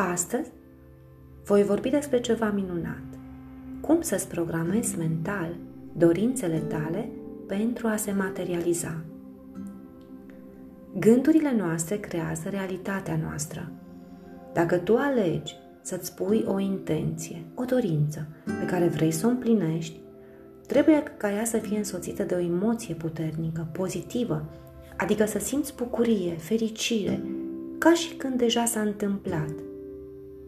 Astăzi voi vorbi despre ceva minunat. Cum să-ți programezi mental dorințele tale pentru a se materializa. Gândurile noastre creează realitatea noastră. Dacă tu alegi să-ți pui o intenție, o dorință pe care vrei să o împlinești, trebuie ca ea să fie însoțită de o emoție puternică, pozitivă, adică să simți bucurie, fericire, ca și când deja s-a întâmplat.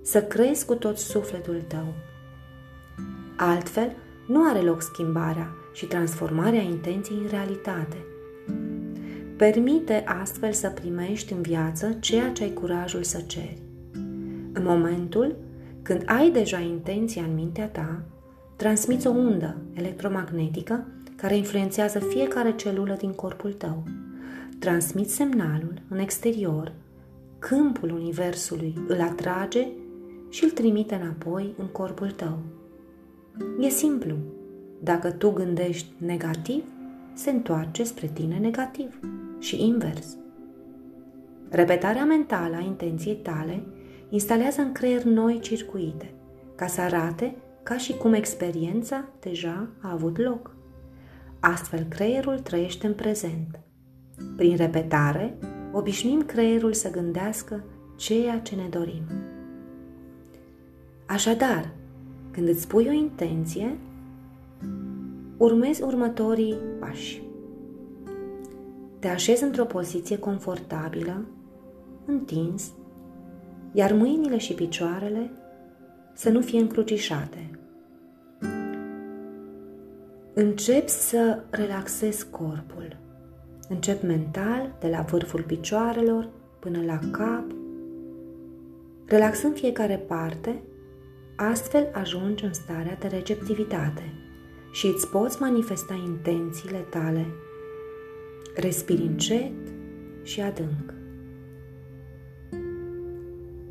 Să crezi cu tot sufletul tău. Altfel, nu are loc schimbarea și transformarea intenției în realitate. Permite astfel să primești în viață ceea ce ai curajul să ceri. În momentul când ai deja intenția în mintea ta, transmiți o undă electromagnetică care influențează fiecare celulă din corpul tău. Transmiți semnalul în exterior, câmpul Universului îl atrage și îl trimite înapoi în corpul tău. E simplu. Dacă tu gândești negativ, se întoarce spre tine negativ și invers. Repetarea mentală a intenției tale instalează în creier noi circuite, ca să arate ca și cum experiența deja a avut loc. Astfel, creierul trăiește în prezent. Prin repetare, obișnuim creierul să gândească ceea ce ne dorim. Așadar, când îți pui o intenție, urmezi următorii pași. Te așezi într-o poziție confortabilă, întins, iar mâinile și picioarele să nu fie încrucișate. Încep să relaxezi corpul. Încep mental, de la vârful picioarelor până la cap, relaxând fiecare parte Astfel ajungi în starea de receptivitate și îți poți manifesta intențiile tale. Respiri încet și adânc.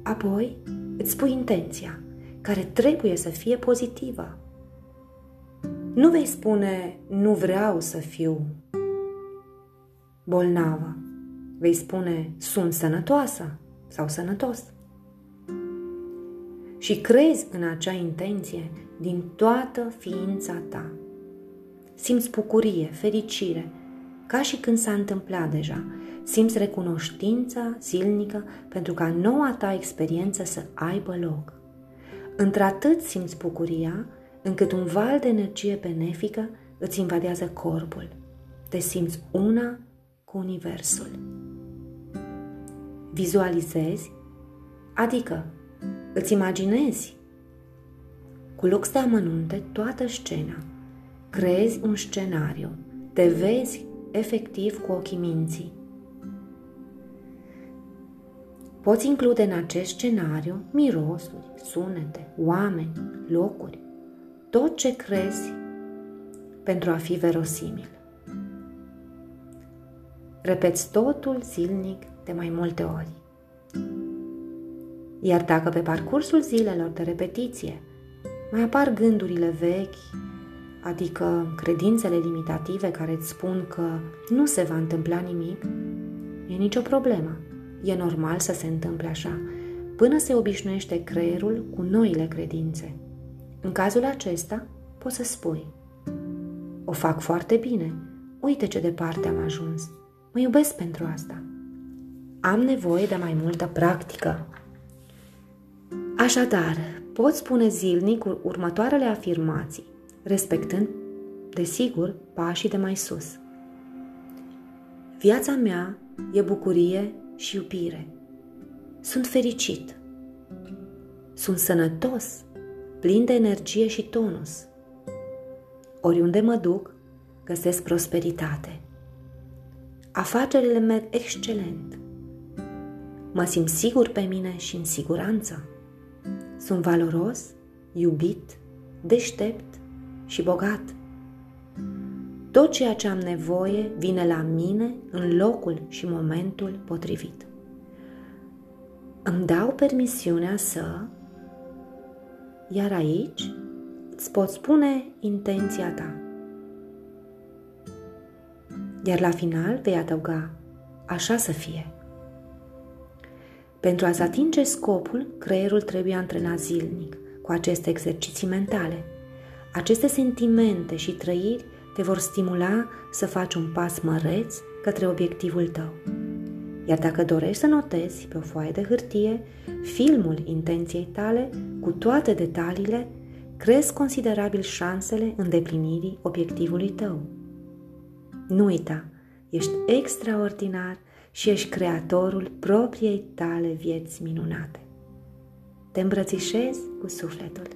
Apoi îți pui intenția, care trebuie să fie pozitivă. Nu vei spune, nu vreau să fiu bolnavă. Vei spune, sunt sănătoasă sau sănătos și crezi în acea intenție din toată ființa ta. Simți bucurie, fericire, ca și când s-a întâmplat deja. Simți recunoștința zilnică pentru ca noua ta experiență să aibă loc. Într-atât simți bucuria, încât un val de energie benefică îți invadează corpul. Te simți una cu Universul. Vizualizezi, adică Îți imaginezi cu lux de amănunte toată scena. Creezi un scenariu. Te vezi efectiv cu ochii minții. Poți include în acest scenariu mirosuri, sunete, oameni, locuri, tot ce crezi pentru a fi verosimil. Repeți totul zilnic de mai multe ori. Iar dacă pe parcursul zilelor de repetiție mai apar gândurile vechi, adică credințele limitative care îți spun că nu se va întâmpla nimic, e nicio problemă. E normal să se întâmple așa, până se obișnuiește creierul cu noile credințe. În cazul acesta, poți să spui O fac foarte bine, uite ce departe am ajuns, mă iubesc pentru asta. Am nevoie de mai multă practică, Așadar, poți spune zilnic următoarele afirmații, respectând, desigur, pașii de mai sus. Viața mea e bucurie și iubire. Sunt fericit. Sunt sănătos, plin de energie și tonus. Oriunde mă duc, găsesc prosperitate. Afacerile merg excelent. Mă simt sigur pe mine și în siguranță. Sunt valoros, iubit, deștept și bogat. Tot ceea ce am nevoie vine la mine în locul și momentul potrivit. Îmi dau permisiunea să, iar aici îți pot spune intenția ta. Iar la final vei adăuga, așa să fie. Pentru a-ți atinge scopul, creierul trebuie antrenat zilnic cu aceste exerciții mentale. Aceste sentimente și trăiri te vor stimula să faci un pas măreț către obiectivul tău. Iar dacă dorești să notezi pe o foaie de hârtie filmul intenției tale cu toate detaliile, crezi considerabil șansele îndeplinirii obiectivului tău. Nu uita, ești extraordinar și ești creatorul propriei tale vieți minunate. Te îmbrățișez cu sufletul.